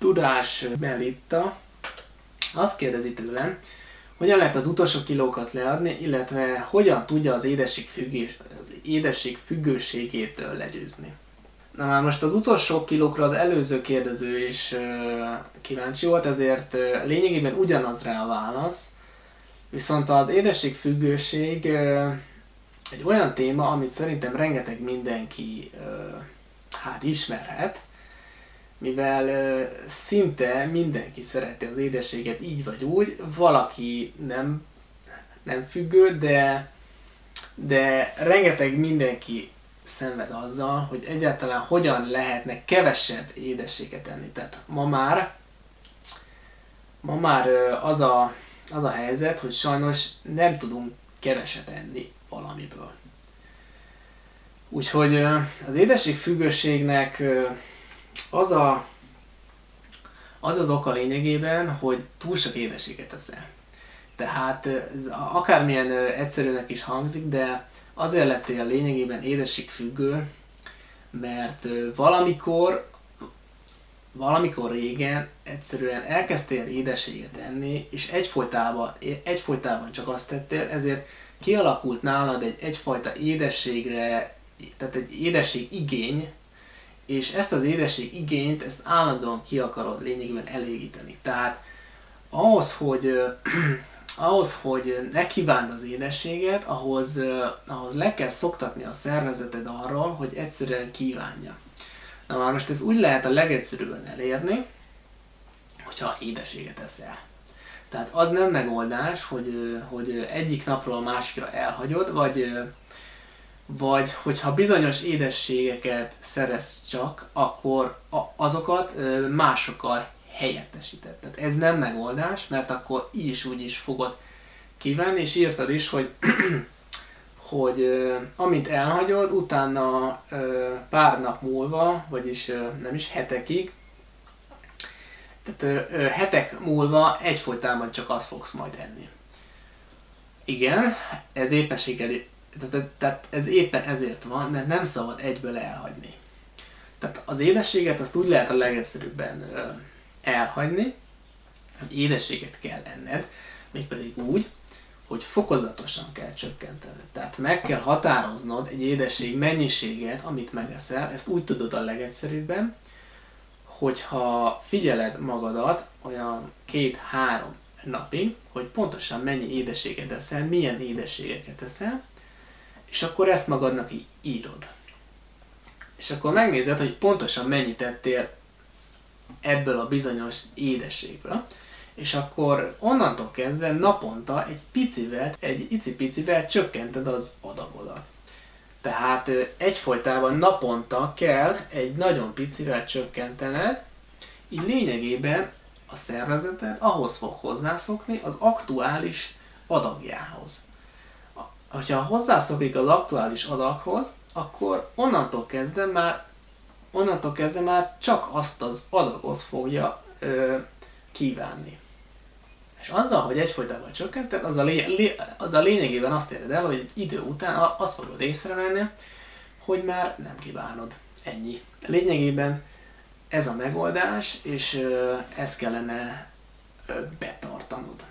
Tudás Melitta azt kérdezi tőlem, hogyan lehet az utolsó kilókat leadni, illetve hogyan tudja az édesség, függés, az édesség függőségét legyőzni. Na már most az utolsó kilókra az előző kérdező is kíváncsi volt, ezért lényegében ugyanaz rá a válasz, viszont az édesség függőség egy olyan téma, amit szerintem rengeteg mindenki hát ismerhet, mivel szinte mindenki szereti az édességet így vagy úgy, valaki nem, nem függő, de, de rengeteg mindenki szenved azzal, hogy egyáltalán hogyan lehetne kevesebb édességet enni. Tehát ma már, ma már az a, az a helyzet, hogy sajnos nem tudunk keveset enni valamiből. Úgyhogy az édesség függőségnek az a, az az oka lényegében, hogy túl sok édeséget eszel. Tehát akármilyen egyszerűnek is hangzik, de azért lettél lényegében függő, mert valamikor, valamikor régen egyszerűen elkezdtél édeséget enni, és egyfolytában, egyfolytában csak azt tettél, ezért kialakult nálad egy egyfajta édességre, tehát egy édesség igény, és ezt az édesség igényt, ezt állandóan ki akarod lényegében elégíteni. Tehát ahhoz, hogy ahhoz, hogy ne kívánd az édességet, ahhoz, ahhoz le kell szoktatni a szervezeted arról, hogy egyszerűen kívánja. Na már most ez úgy lehet a legegyszerűbben elérni, hogyha édességet eszel. Tehát az nem megoldás, hogy, hogy egyik napról a másikra elhagyod, vagy, vagy hogyha bizonyos édességeket szerez csak, akkor azokat másokkal helyettesíted. Tehát ez nem megoldás, mert akkor így is úgy is fogod kívánni, és írtad is, hogy hogy amint elhagyod, utána pár nap múlva, vagyis nem is hetekig, tehát hetek múlva egyfolytában csak azt fogsz majd enni. Igen, ez éppenséggel, tehát, tehát ez éppen ezért van, mert nem szabad egyből elhagyni. Tehát az édességet azt úgy lehet a legegyszerűbben elhagyni, hogy édességet kell enned, mégpedig úgy, hogy fokozatosan kell csökkentened. Tehát meg kell határoznod egy édesség mennyiséget, amit megeszel, ezt úgy tudod a legegyszerűbben, hogyha figyeled magadat olyan két-három napig, hogy pontosan mennyi édességet eszel, milyen édességeket eszel, és akkor ezt magadnak írod. És akkor megnézed, hogy pontosan mennyit ettél ebből a bizonyos édességből, és akkor onnantól kezdve naponta egy picivel, egy icipicivel csökkented az adagodat. Tehát egyfolytában naponta kell egy nagyon picivel csökkentened, így lényegében a szervezeted ahhoz fog hozzászokni az aktuális adagjához. Ha hozzászokik az aktuális adaghoz, akkor onnantól kezdve már onnantól kezdve már csak azt az adagot fogja ö, kívánni. És azzal, hogy egyfolytában csökkented, az a, lé, lé, az a lényegében azt éred el, hogy egy idő után azt fogod észrevenni, hogy már nem kívánod. Ennyi. Lényegében ez a megoldás, és ö, ezt kellene ö, betartanod.